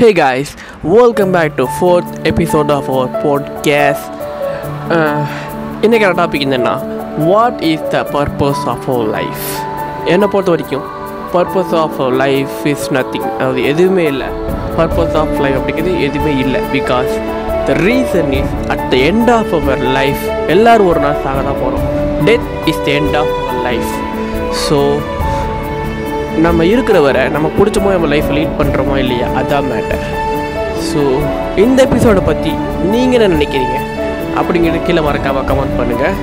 Hey guys, welcome back to fourth episode of our podcast. Uh, இன்றைக்கான topic என்னென்னா what is the purpose of our life என்னை பொறுத்த வரைக்கும் purpose of our life is nothing அதாவது எதுவுமே இல்லை. Purpose of life அப்படிங்கிறது எதுவுமே இல்லை. Because the reason is at the end of our life எல்லோரும் ஒரு நாள் சாக தான் போகிறோம் death is the end of our life so நம்ம இருக்கிற வரை நம்ம பிடிச்சமோ நம்ம லைஃப்பை லீட் பண்ணுறோமோ இல்லையா? அதான் மேட்டர் ஸோ இந்த எபிசோடை பற்றி நீங்கள் என்ன நினைக்கிறீங்க? அப்படிங்கிறது கீழே மறக்காமல் கமெண்ட் பண்ணுங்கள்